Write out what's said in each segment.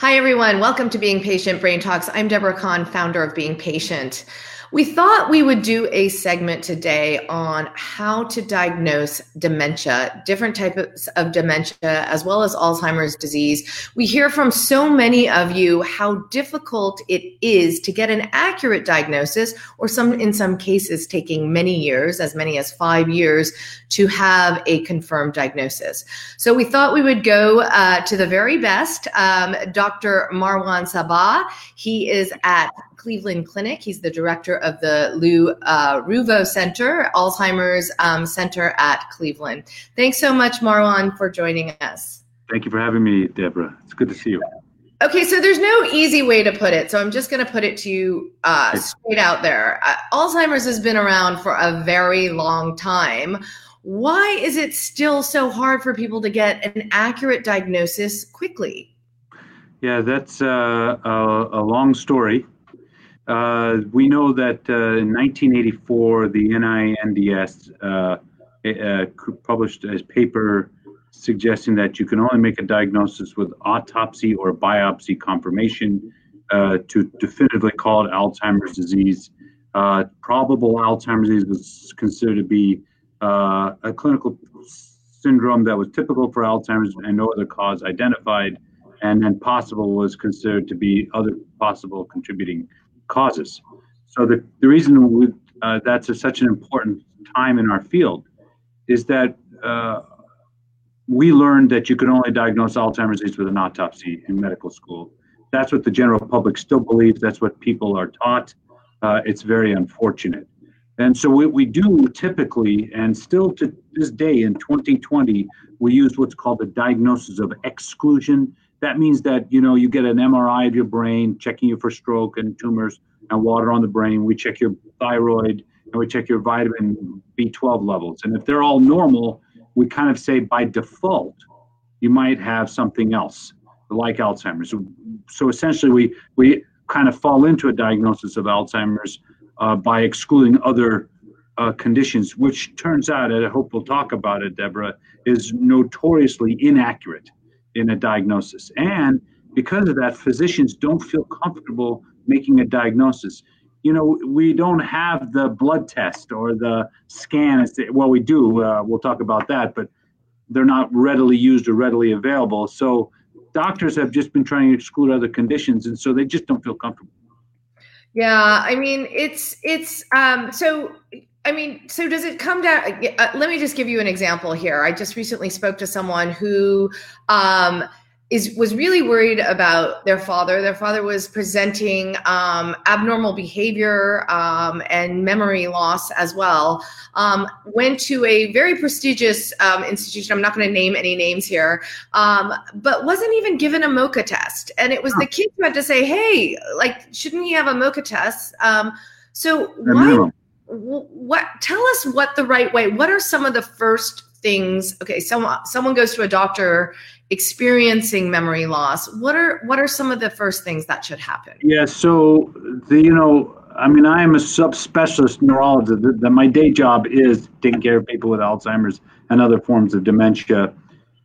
Hi, everyone. Welcome to Being Patient Brain Talks. I'm Deborah Kan, founder of Being Patient. We thought we would do a segment today on how to diagnose dementia, different types of dementia, as well as Alzheimer's disease. We hear from so many of you how difficult it is to get an accurate diagnosis, or some, in some cases, taking many years, as many as five years, to have a confirmed diagnosis. So we thought we would go uh, to the very best. Um, Dr. Marwan Sabbagh. he is at Cleveland Clinic. He's the director of the Lou uh, Ruvo Center, Alzheimer's um, Center at Cleveland. Thanks so much, Marwan, for joining us. Thank you for having me, Deborah. It's good to see you. Okay, so there's no easy way to put it. So I'm just going to put it to you uh, straight out there. Uh, Alzheimer's has been around for a very long time. Why is it still so hard for people to get an accurate diagnosis quickly? Yeah, that's uh, a, a, long story. Uh, we know that uh, in 1984, the NINDS uh, uh, published a paper suggesting that you can only make a diagnosis with autopsy or biopsy confirmation uh, to definitively call it Alzheimer's disease. probable Alzheimer's disease was considered to be a clinical syndrome that was typical for Alzheimer's and no other cause identified, and then possible was considered to be other possible contributing causes. So the, the reason we, uh, that's a, such an important time in our field is that uh, we learned that you can only diagnose Alzheimer's disease with an autopsy in medical school. That's what the general public still believes. That's what people are taught. Uh, it's very unfortunate. And so what we do typically, and still to this day in 2020, we use what's called the diagnosis of exclusion that means that you know you get an MRI of your brain, checking you for stroke and tumors and water on the brain. We check your thyroid and we check your vitamin B12 levels. And if they're all normal, we kind of say by default you might have something else like Alzheimer's. So, essentially, we we kind of fall into a diagnosis of Alzheimer's uh, by excluding other uh, conditions, which turns out, and I hope we'll talk about it, Deborah, is notoriously inaccurate in a diagnosis. And because of that, physicians don't feel comfortable making a diagnosis. You know, we don't have the blood test or the scan. Well, we do. Uh, we'll talk about that, but they're not readily used or readily available. So doctors have just been trying to exclude other conditions, and so they just don't feel comfortable. Yeah, I mean, it's it's um, so I mean, so does it come down? Uh, let me just give you an example here. I just recently spoke to someone who um, is was really worried about their father. Their father was presenting um, abnormal behavior um, and memory loss as well. Um, went to a very prestigious um, institution. I'm not going to name any names here, um, but wasn't even given a MoCA test. And it was the kid who had to say, "Hey, like, shouldn't he have a MoCA test?" Um, so why? What tell us what the right way what are some of the first things okay someone someone goes to a doctor experiencing memory loss. What are what are some of the first things that should happen? Yeah so the you know i mean i am a subspecialist neurologist. The, the, my day job is taking care of people with alzheimer's and other forms of dementia.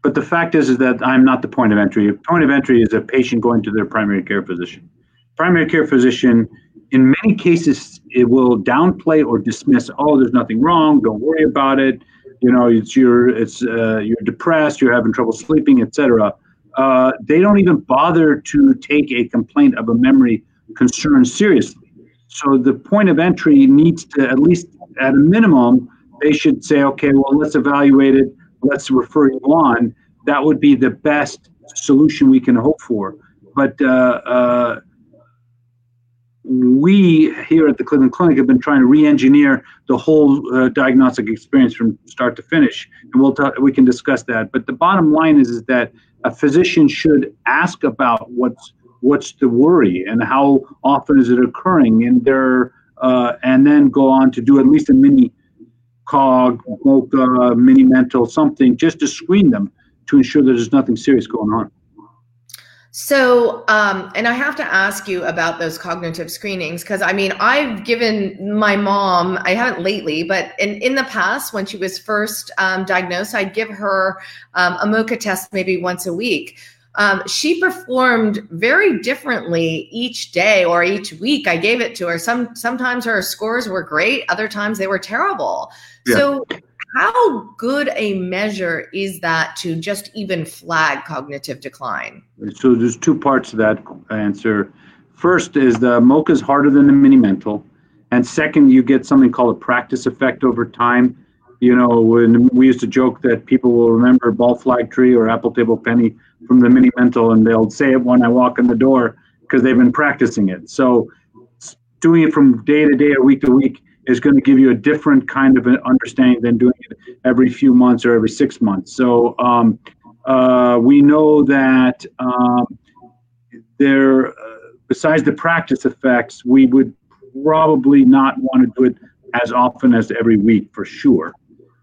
But the fact is is that i'm not the point of entry. Point of entry is a patient going to their primary care physician. Primary care physician in many cases, it will downplay or dismiss. Oh, there's nothing wrong. Don't worry about it. You know, it's you're it's uh, you're depressed. You're having trouble sleeping, etc. Uh, they don't even bother to take a complaint of a memory concern seriously. So the point of entry needs to at least at a minimum they should say, okay, well let's evaluate it. Let's refer you on. That would be the best solution we can hope for. But uh, uh we here at the Cleveland Clinic have been trying to re-engineer the whole uh, diagnostic experience from start to finish, and we'll talk, we can discuss that. But the bottom line is, is that a physician should ask about what's what's the worry and how often is it occurring, and there uh, and then go on to do at least a mini cog, MoCA, mini mental, something just to screen them to ensure that there's nothing serious going on. So, um, and I have to ask you about those cognitive screenings because I mean, I've given my mom, I haven't lately, but in, in the past, when she was first um, diagnosed, I'd give her um, a MoCA test maybe once a week. um, she performed very differently each day or each week i gave it to her some sometimes her scores were great other times they were terrible yeah. so how good a measure is that to just even flag cognitive decline? So there's two parts to that answer. First is the moca is harder than the mini mental and second you get something called a practice effect over time. You know, when we used to joke that people will remember ball flag tree or apple table penny from the mini mental and they'll say it when I walk in the door because they've been practicing it. So doing it from day to day or week to week is going to give you a different kind of an understanding than doing it every few months or every six months. So um, uh, we know that um, there, uh, besides the practice effects, we would probably not want to do it as often as every week for sure.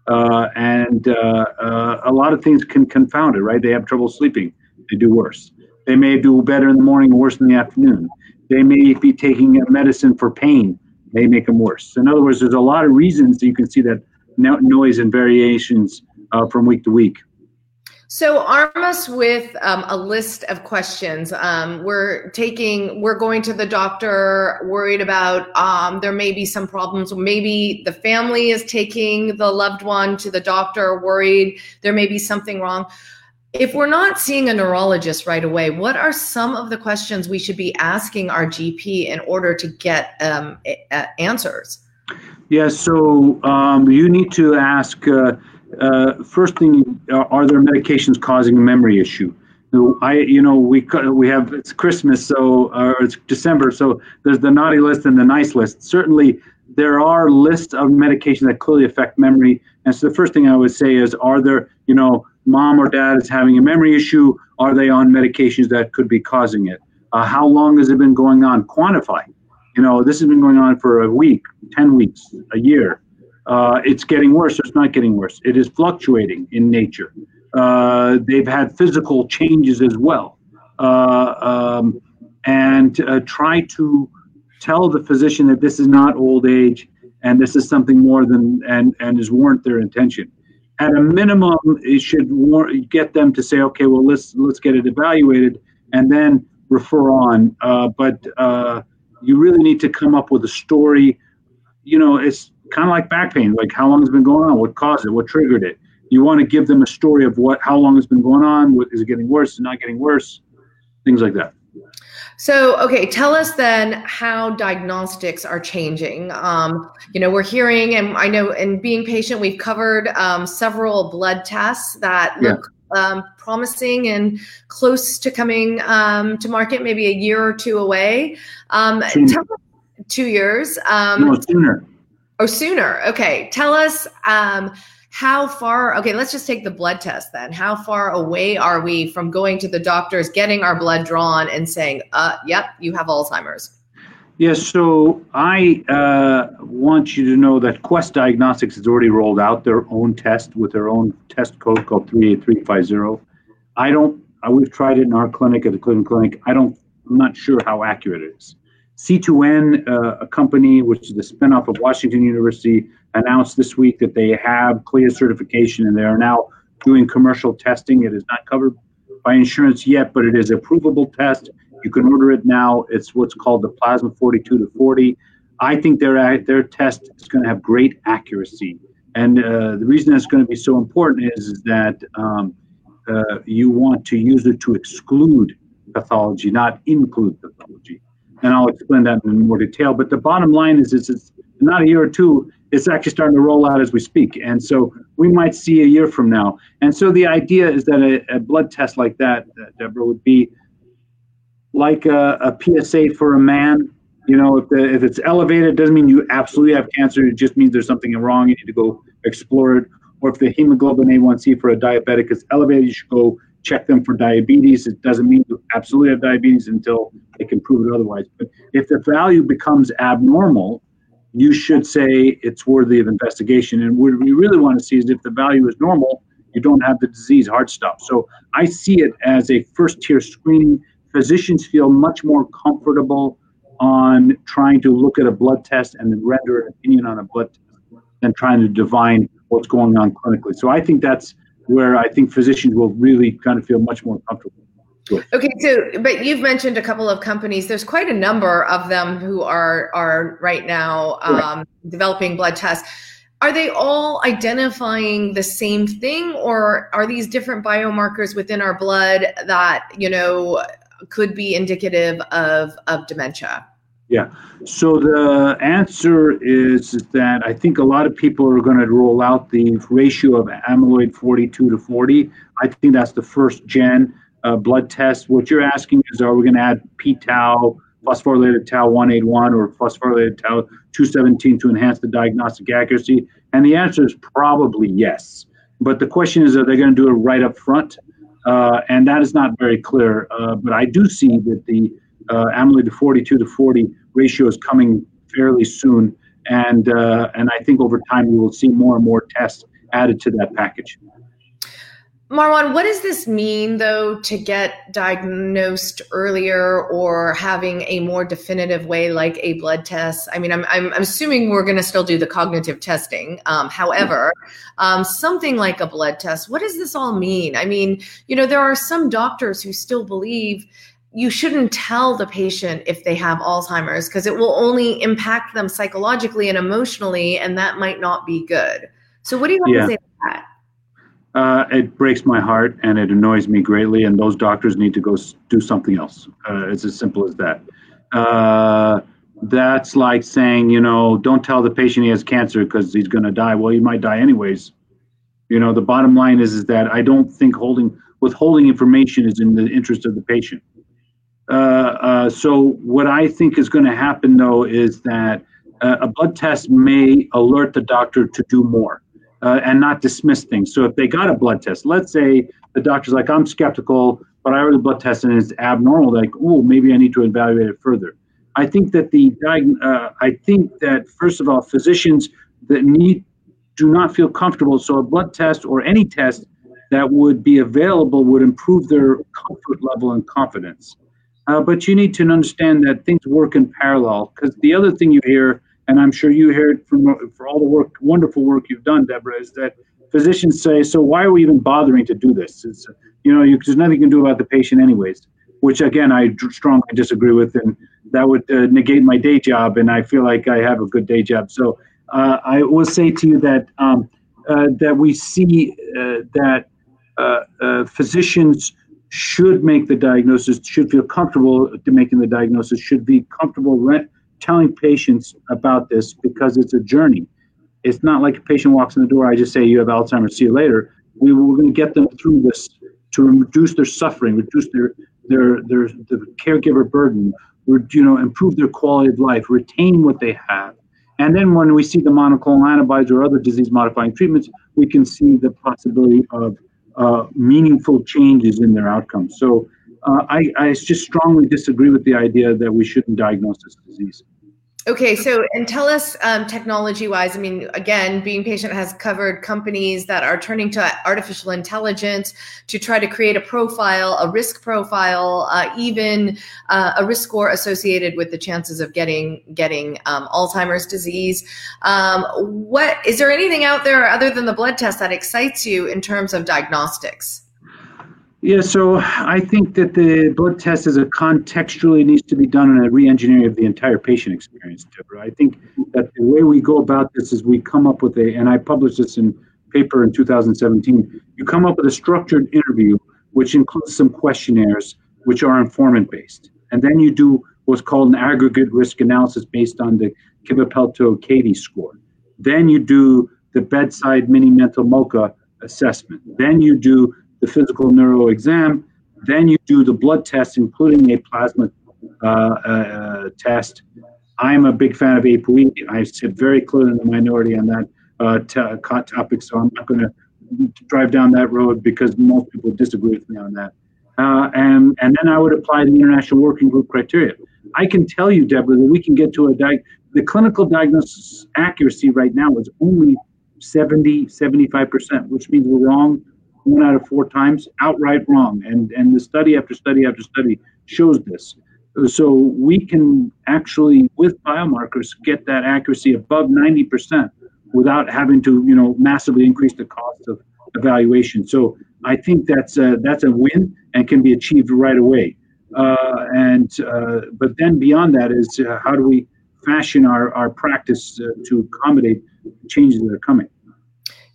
Uh, and uh, uh, a lot of things can confound it, right? They have trouble sleeping, they do worse. They may do better in the morning, worse in the afternoon. They may be taking a medicine for pain, may make them worse. In other words, there's a lot of reasons you can see that noise and variations uh, from week to week. So arm us with um, a list of questions. Um, we're taking, we're going to the doctor, worried about um, there may be some problems. Maybe the family is taking the loved one to the doctor, worried there may be something wrong. If we're not seeing a neurologist right away, what are some of the questions we should be asking our GP in order to get um, answers? Yeah, so um, you need to ask. Uh, uh, first thing, are there medications causing a memory issue? I, you know, we we have it's Christmas, so or it's December, so there's the naughty list and the nice list. Certainly, there are lists of medications that clearly affect memory. And so the first thing I would say is, are there, you know, mom or dad is having a memory issue? Are they on medications that could be causing it? Uh, how long has it been going on? Quantify. You know, this has been going on for a week, ten weeks, a year uh, it's getting worse it's not getting worse. It is fluctuating in nature. Uh, they've had physical changes as well. Uh, um, and uh, try to tell the physician that this is not old age and this is something more than and, and is warrant their intention. At a minimum, it should get them to say, okay, well, let's let's get it evaluated and then refer on. Uh, but uh, you really need to come up with a story. You know, it's kind of like back pain, like how long has been going on, what caused it, what triggered it. You want to give them a story of what, how long it's been going on, what is it getting worse, is it not getting worse, things like that. So, okay, tell us then how diagnostics are changing. Um, you know, we're hearing, and I know in being patient, we've covered um, several blood tests that yeah. look um, promising and close to coming um, to market, maybe a year or two away. Um, tell us, two years. Um, no, sooner. Oh, sooner. Okay. Tell us um, how far. Okay, let's just take the blood test then. How far away are we from going to the doctors, getting our blood drawn, and saying, uh, "Yep, you have Alzheimer's"? Yes. Yeah, so I uh, want you to know that Quest Diagnostics has already rolled out their own test with their own test code called 38350. I don't. I, we've tried it in our clinic at the Cleveland Clinic. I don't. I'm not sure how accurate it is. C2N, uh, a company which is the spinoff of Washington University, announced this week that they have CLIA certification and they are now doing commercial testing. It is not covered by insurance yet, but it is a provable test. You can order it now. It's what's called the Plasma 42 to 40. I think their their test is going to have great accuracy, and uh, the reason that's going to be so important is, is that um, uh, you want to use it to exclude pathology, not include pathology and I'll explain that in more detail. But the bottom line is, is it's not a year or two. It's actually starting to roll out as we speak, and so we might see a year from now. And so the idea is that a, a blood test like that, Deborah, would be like a, a, PSA for a man. You know, if the, if it's elevated, doesn't mean you absolutely have cancer. It just means there's something wrong. You need to go explore it. Or if the hemoglobin A1C for a diabetic is elevated, you should go check them for diabetes. It doesn't mean you absolutely have diabetes until they can prove it otherwise. But if the value becomes abnormal, you should say it's worthy of investigation. And what we really want to see is if the value is normal, you don't have the disease, hard stop. So I see it as a first tier screening. Physicians feel much more comfortable on trying to look at a blood test and then render an opinion on a blood test than trying to divine what's going on clinically. So I think that's where I think physicians will really kind of feel much more comfortable. Okay, so but you've mentioned a couple of companies. There's quite a number of them who are are right now um, right. developing blood tests. Are they all identifying the same thing, or are these different biomarkers within our blood that you know could be indicative of of dementia? Yeah. So the answer is that I think a lot of people are going to roll out the ratio of amyloid 42 to 40. I think that's the first gen uh, blood test. What you're asking is, are we going to add p-tau, phosphorylated tau 181, or phosphorylated tau 217 to enhance the diagnostic accuracy? And the answer is probably yes. But the question is, are they going to do it right up front? Uh, and that is not very clear. Uh, but I do see that the uh, amyloid 42 to 40 ratio is coming fairly soon. And, uh, and I think over time we will see more and more tests added to that package. Marwan, what does this mean though to get diagnosed earlier or having a more definitive way like a blood test? I mean, I'm, I'm, assuming we're going to still do the cognitive testing. Um, however, um, something like a blood test, what does this all mean? I mean, you know, there are some doctors who still believe you shouldn't tell the patient if they have Alzheimer's because it will only impact them psychologically and emotionally, and that might not be good. So, what do you have yeah. to say to that? Uh, it breaks my heart and it annoys me greatly, and those doctors need to go do something else. Uh, it's as simple as that. Uh, that's like saying, you know, don't tell the patient he has cancer because he's going to die. Well, he might die anyways. You know, the bottom line is, is that I don't think holding withholding information is in the interest of the patient. Uh, uh, so what I think is going to happen though is that uh, a blood test may alert the doctor to do more uh, and not dismiss things. So if they got a blood test, let's say the doctor's like, I'm skeptical, but I already blood test and it's abnormal. Like, oh, maybe I need to evaluate it further. I think that the I think that first of all, physicians that need do not feel comfortable. So a blood test or any test that would be available would improve their comfort level and confidence. Uh, but you need to understand that things work in parallel. Because the other thing you hear, and I'm sure you hear it from for all the work, wonderful work you've done, Deborah, is that physicians say, "So why are we even bothering to do this?" It's you know, you, there's nothing you can do about the patient anyways. Which again, I strongly disagree with, and that would uh, negate my day job. And I feel like I have a good day job. So uh, I will say to you that um, uh, that we see uh, that uh, physicians should make the diagnosis, should feel comfortable to making the diagnosis, should be comfortable re- telling patients about this because it's a journey. It's not like a patient walks in the door, I just say, You have Alzheimer's, see you later. We, we're going to get them through this to reduce their suffering, reduce their, their, their the caregiver burden, you know, improve their quality of life, retain what they have. And then when we see the monoclonal antibodies or other disease modifying treatments, we can see the possibility of uh, meaningful changes in their outcomes. So uh, I, I just strongly disagree with the idea that we shouldn't diagnose this disease. Okay, so and tell us um, technology wise. I mean, again, Being Patient has covered companies that are turning to artificial intelligence to try to create a profile, a risk profile, uh, even uh, a risk score associated with the chances of getting getting um, Alzheimer's disease. Um, what is there anything out there other than the blood test that excites you in terms of diagnostics? Yeah, so I think that the blood test as a contextually needs to be done in a re-engineering of the entire patient experience, Deborah. I think that the way we go about this is we come up with a, and I published this in paper in 2017. You come up with a structured interview, which includes some questionnaires, which are informant based, and then you do what's called an aggregate risk analysis based on the Kivipelto-CAIDE score. Then you do the bedside mini mental MoCA assessment. Then you do the physical neuro exam. Then you do the blood test, including a plasma uh, uh, test. I'm a big fan of ApoE. I sit very clearly in the minority on that uh, t- topic, so I'm not going to drive down that road because most people disagree with me on that. Uh, and and then I would apply the international working group criteria. I can tell you, Deborah, that we can get to a di- the clinical diagnosis accuracy right now is only 70, 75%, which means we're wrong one out of four times outright wrong. And, and the study after study after study shows this. So we can actually, with biomarkers, get that accuracy above 90% without having to, you know, massively increase the cost of evaluation. So I think that's a, that's a win and can be achieved right away. Uh, and uh, but then beyond that is uh, how do we fashion our, our practice uh, to accommodate changes that are coming?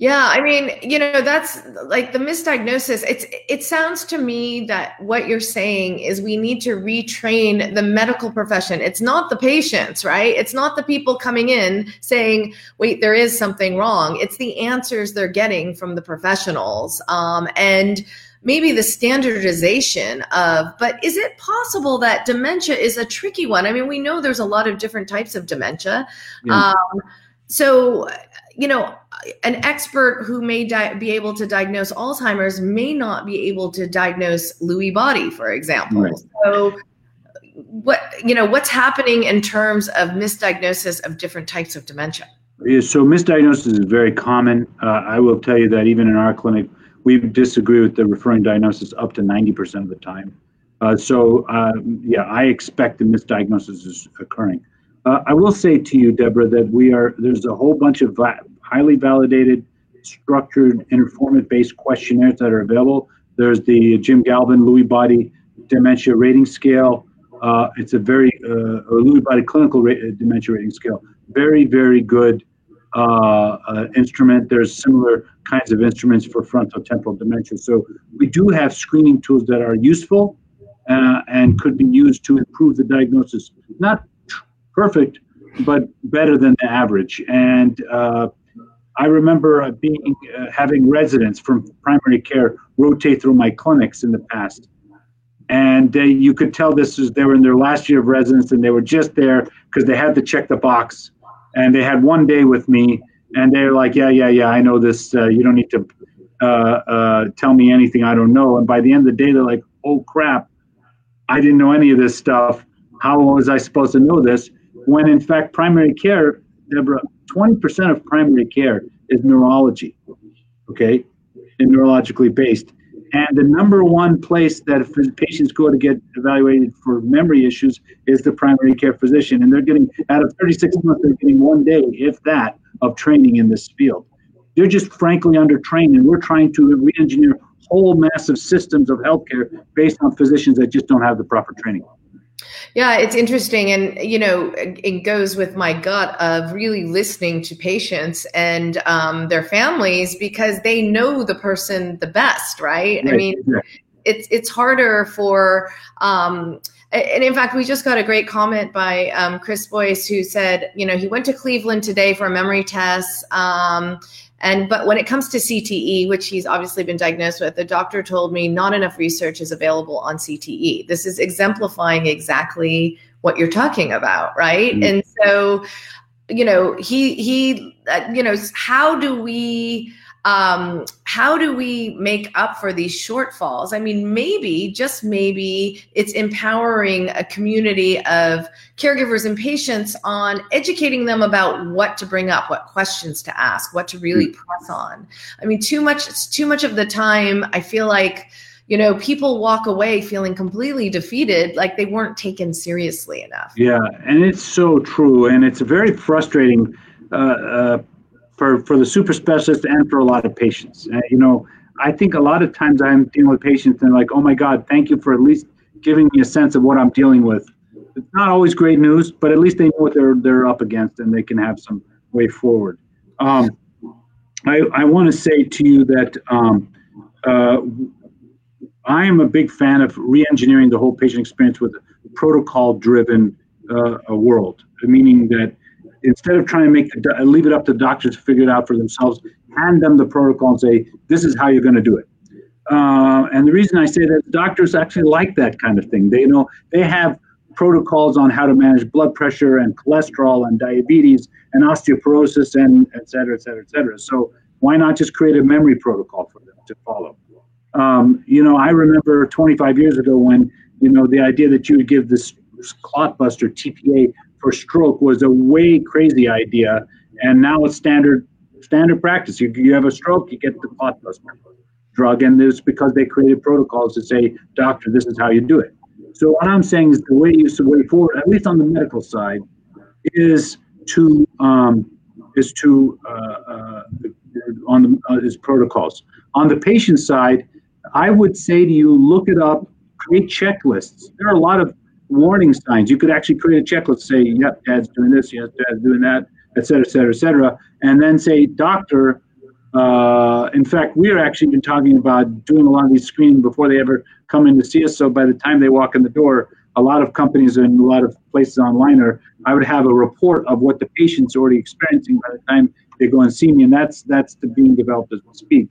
Yeah, I mean, you know, that's like the misdiagnosis. It's it sounds to me that what you're saying is we need to retrain the medical profession. It's not the patients, right? It's not the people coming in saying, "Wait, there is something wrong." It's the answers they're getting from the professionals, um, and maybe the standardization of. But is it possible that dementia is a tricky one? I mean, we know there's a lot of different types of dementia. Yeah. Um, so you know, an expert who may di- be able to diagnose Alzheimer's may not be able to diagnose Lewy body, for example. Right. So, what you know, what's happening in terms of misdiagnosis of different types of dementia? So, misdiagnosis is very common. Uh, I will tell you that even in our clinic, we disagree with the referring diagnosis up to 90% of the time. Uh, so, uh, yeah, I expect the misdiagnosis is occurring. Uh, I will say to you, Deborah, that we are there's a whole bunch of va- highly validated, structured, informant-based questionnaires that are available. There's the Jim Galvin Lewy Body Dementia Rating Scale. Uh, it's a very uh, Lewy Body Clinical Ra- Dementia Rating Scale. Very, very good uh, uh, instrument. There's similar kinds of instruments for frontotemporal dementia. So we do have screening tools that are useful uh, and could be used to improve the diagnosis. Not perfect, but better than the average. And uh, I remember uh, being uh, having residents from primary care rotate through my clinics in the past, and you could tell this was they were in their last year of residence, and they were just there because they had to check the box, and they had one day with me, and they're like, yeah, yeah, yeah, I know this. Uh, you don't need to uh, uh, tell me anything I don't know. And by the end of the day, they're like, oh crap, I didn't know any of this stuff. How was I supposed to know this? when in fact primary care, Deborah, 20% of primary care is neurology, okay, and neurologically based. And the number one place that patients go to get evaluated for memory issues is the primary care physician. And they're getting, out of 36 months, they're getting one day, if that, of training in this field. They're just frankly undertrained, and we're trying to re engineer whole massive systems of healthcare based on physicians that just don't have the proper training. Yeah, it's interesting. And, you know, it goes with my gut of really listening to patients and um, their families because they know the person the best, right? right. I mean, yeah. it's, it's harder for, um, and in fact, we just got a great comment by um, Chris Boyce who said, you know, he went to Cleveland today for a memory test. And but when it comes to CTE, which he's obviously been diagnosed with, the doctor told me not enough research is available on CTE. This is exemplifying exactly what you're talking about, right? Mm-hmm. And so, you know, he he, uh, you know, how do we um, how do we make up for these shortfalls? I mean, maybe, just maybe, it's empowering a community of caregivers and patients on educating them about what to bring up, what questions to ask, what to really hmm. press on. I mean, too much, too much of the time, I feel like you know people walk away feeling completely defeated like they weren't taken seriously enough yeah and it's so true and it's a very frustrating uh, uh, for, for the super specialist and for a lot of patients. Uh, you know, I think a lot of times I'm dealing with patients and like, oh my God, thank you for at least giving me a sense of what I'm dealing with. It's not always great news, but at least they know what they're they're up against and they can have some way forward. Um, I, I want to say to you that um, uh, I am a big fan of re-engineering the whole patient experience with a protocol-driven uh, world, meaning that instead of trying to make the, leave it up to doctors to figure it out for themselves, hand them the protocol and say, this is how you're going to do it. Uh, and the reason I say that doctors actually like that kind of thing. They know they have protocols on how to manage blood pressure and cholesterol and diabetes and osteoporosis and et cetera, et cetera, et cetera. So why not just create a memory protocol for them to follow? Um, you know, I remember 25 years ago when you know the idea that you would give this clotbuster TPA for stroke was a way crazy idea, and now it's standard standard practice. You, you have a stroke, you get the clotbuster drug, and it's because they created protocols to say, doctor, this is how you do it. So what I'm saying is the way you the way forward, at least on the medical side, is to um, is to uh, uh, on the uh, is protocols. On the patient side, I would say to you, look it up, create checklists. There are a lot of warning signs. You could actually create a checklist, say, yep, dad's doing this, yes, dad's doing that, et cetera, et cetera, et cetera. And then say, doctor, uh, in fact, we are actually been talking about doing a lot of these screening before they ever come in to see us. So by the time they walk in the door, a lot of companies and a lot of places online are, I would have a report of what the patient's already experiencing by the time they go and see me. And that's, that's being developed as we speak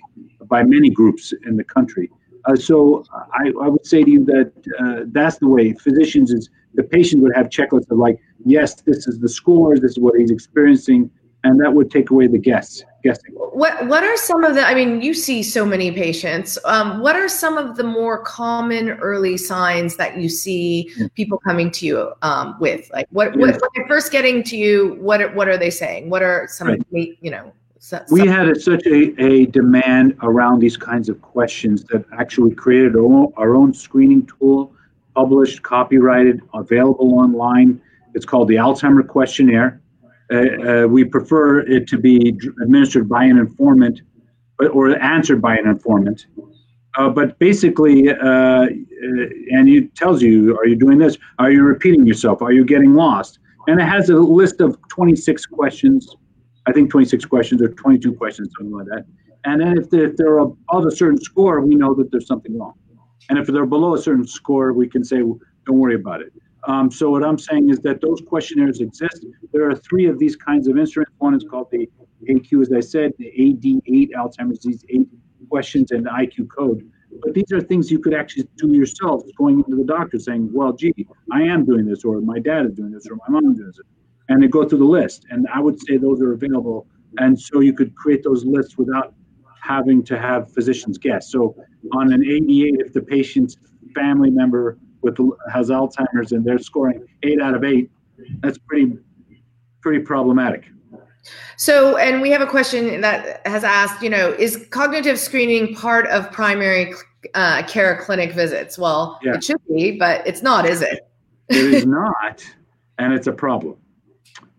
by many groups in the country. Uh, so I, I, would say to you that uh, that's the way physicians is the patient would have checklists of like, yes, this is the scores, this is what he's experiencing, and that would take away the guess guessing. What What are some of the? I mean, you see so many patients. Um, what are some of the more common early signs that you see people coming to you um, with? Like, what, what when they're first getting to you? What What are they saying? What are some? Right. You know. So, we had a, such a, a demand around these kinds of questions that actually created our own, our own screening tool, published, copyrighted, available online. It's called the Alzheimer Questionnaire uh, uh, we prefer it to be administered by an informant or answered by an informant. Uh, but basically, uh, uh, and it tells you, are you doing this? Are you repeating yourself? Are you getting lost? And it has a list of 26 questions, I think 26 questions or 22 questions, something like that. And then if, if they're above a certain score, we know that there's something wrong. And if they're below a certain score, we can say, don't worry about it. Um, so what I'm saying is that those questionnaires exist. There are three of these kinds of instruments. One is called the AQ, as I said, the AD8 Alzheimer's disease eight questions and the IQ code. But these are things you could actually do yourself, going into the doctor saying, "Well, gee, I am doing this, or my dad is doing this, or my mom is doing this," and they go through the list. And I would say those are available, and so you could create those lists without having to have physicians guess. So on an AD8, if the patient's family member with has Alzheimer's and they're scoring eight out of eight, that's pretty pretty problematic. So, and we have a question that has asked, you know, is cognitive screening part of primary uh, care clinic visits? Well, yeah. it should be, but it's not, is it? it is not, and it's a problem.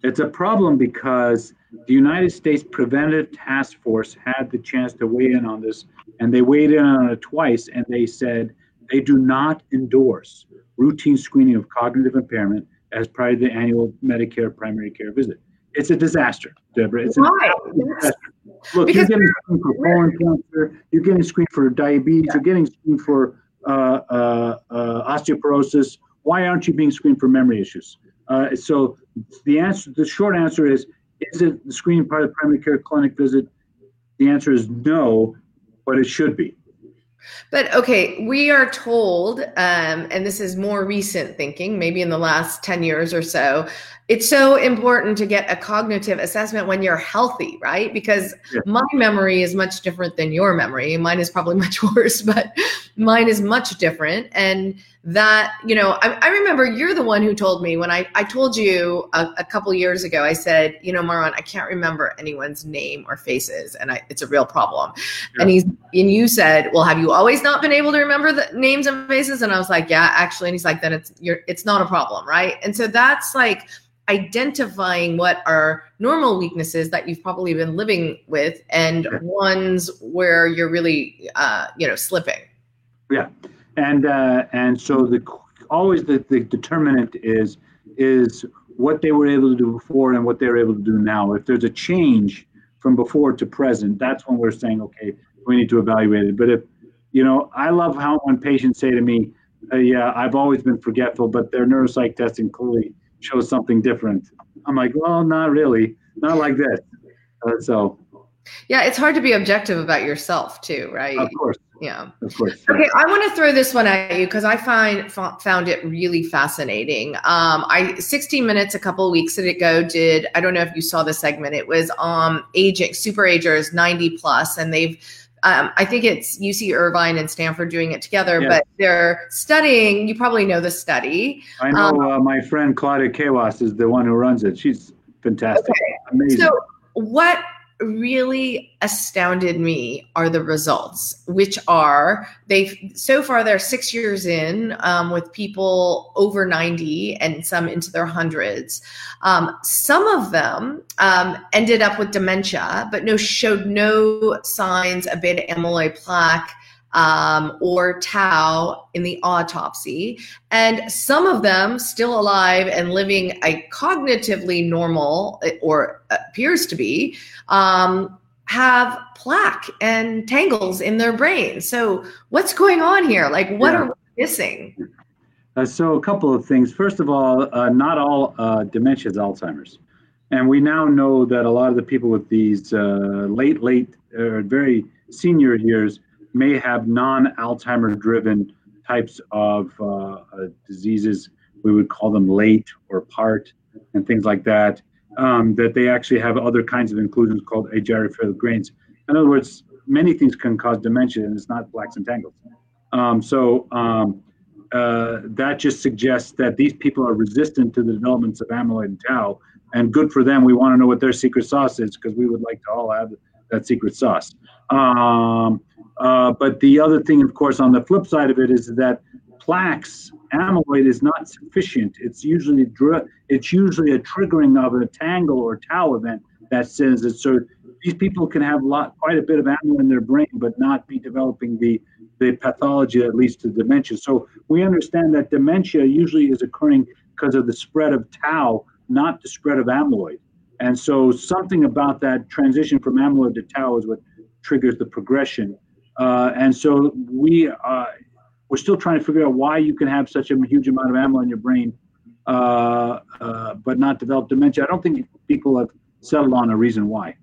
It's a problem because the United States Preventive Task Force had the chance to weigh in on this, and they weighed in on it twice, and they said they do not endorse routine screening of cognitive impairment as part of the annual Medicare primary care visit. It's a disaster, Deborah. It's Why? disaster. Look, because you're getting screened for colon cancer, you're getting screened for diabetes, yeah. you're getting screened for uh, uh, uh, osteoporosis. Why aren't you being screened for memory issues? Uh, so the answer, the short answer is, is it the screening part of the primary care clinic visit? The answer is no, but it should be. But okay, we are told, um, and this is more recent thinking, maybe in the last 10 years or so, it's so important to get a cognitive assessment when you're healthy, right? Because yeah. my memory is much different than your memory. Mine is probably much worse, but mine is much different. And that, you know, I, I remember you're the one who told me when I, I told you a, a couple years ago, I said, you know, Marwan I can't remember anyone's name or faces, and I, it's a real problem. Yeah. And he's, and you said, well, have you always not been able to remember the names and faces? And I was like, yeah, actually. And he's like, then it's, you're, it's not a problem, right? And so that's like, identifying what are normal weaknesses that you've probably been living with and ones where you're really uh, you know slipping yeah and uh, and so the always the, the determinant is is what they were able to do before and what they're able to do now if there's a change from before to present that's when we're saying okay we need to evaluate it but if you know i love how when patients say to me uh, yeah i've always been forgetful but their neuropsych testing clearly shows something different. I'm like, well, not really, not like this. Uh, so. Yeah, it's hard to be objective about yourself too, right? Of course. Yeah. Of course. Okay, I want to throw this one at you because I find found it really fascinating. Um, I 60 minutes a couple of weeks ago did I don't know if you saw the segment. It was um aging super agers 90 plus, and they've um, I think it's UC Irvine and Stanford doing it together, yes. but they're studying. You probably know the study. I know um, uh, my friend Claudia Kawas is the one who runs it. She's fantastic, okay. amazing. So, what really astounded me are the results, which are they so far they're six years in um, with people over 90 and some into their hundreds. Um, some of them um, ended up with dementia, but no showed no signs of beta amyloid plaque um, or tau in the autopsy. And some of them still alive and living a cognitively normal, or appears to be, um, have plaque and tangles in their brain. So, what's going on here? Like, what yeah. are we missing? Uh, so, a couple of things. First of all, uh, not all uh, dementia is Alzheimer's. And we now know that a lot of the people with these uh, late, late, or very senior years may have non Alzheimer driven types of uh, uh, diseases. We would call them LATE or PART and things like that. Um, that they actually have other kinds of inclusions called argyrophilic grains. In other words, many things can cause dementia, and it's not plaques and tangles. Um, so um, uh, that just suggests that these people are resistant to the developments of amyloid and tau, and good for them. We want to know what their secret sauce is because we would like to all have that secret sauce. Um, uh, but the other thing, of course, on the flip side of it is that plaques, amyloid is not sufficient. It's usually it's usually a triggering of a tangle or tau event that says it. So these people can have lot, quite a bit of amyloid in their brain, but not be developing the the pathology that leads to dementia. So we understand that dementia usually is occurring because of the spread of tau, not the spread of amyloid. And so something about that transition from amyloid to tau is what triggers the progression. Uh, and so we uh, we're still trying to figure out why you can have such a huge amount of amyloid in your brain, uh, uh but not develop dementia. I don't think people have settled on a reason why.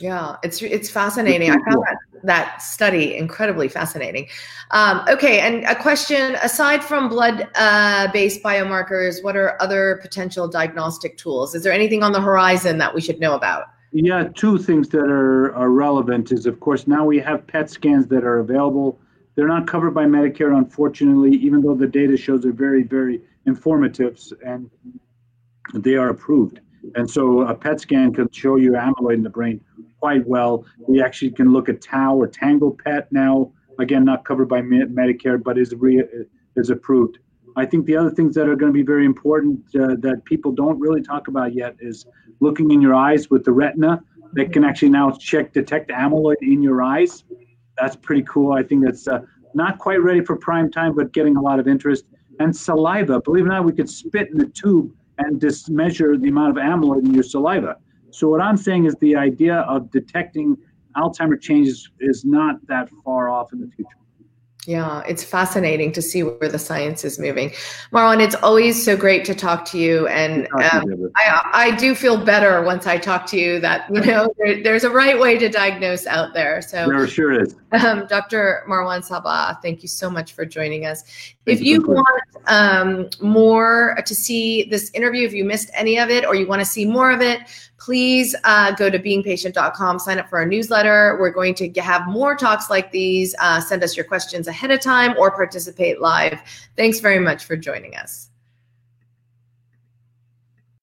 Yeah, it's it's fascinating. I found that, that study incredibly fascinating. Um, okay, and a question: aside from blood-based uh, biomarkers, what are other potential diagnostic tools? Is there anything on the horizon that we should know about? Yeah, two things that are, are relevant is, of course, now we have PET scans that are available. They're not covered by Medicare, unfortunately, even though the data shows they're very, very informative and they are approved. And so a PET scan can show you amyloid in the brain quite well. We actually can look at tau or tangle PET now, again, not covered by Medicare, but is, re- is approved. I think the other things that are going to be very important uh, that people don't really talk about yet is looking in your eyes with the retina that can actually now check detect amyloid in your eyes. That's pretty cool. I think that's uh, not quite ready for prime time, but getting a lot of interest. And saliva, believe it or not, we could spit in the tube and just measure the amount of amyloid in your saliva. So what I'm saying is the idea of detecting Alzheimer changes is not that far off in the future. Yeah, it's fascinating to see where the science is moving. Marwan, it's always so great to talk to you. And um, I, I do feel better once I talk to you that, you know, there, there's a right way to diagnose out there. So there sure is. Um, Dr. Marwan Sabbagh, thank you so much for joining us. Thank if you, you want um, more to see this interview, if you missed any of it or you want to see more of it, please uh, go to beingpatient.com, sign up for our newsletter. We're going to have more talks like these. Uh, send us your questions ahead of time or participate live. Thanks very much for joining us.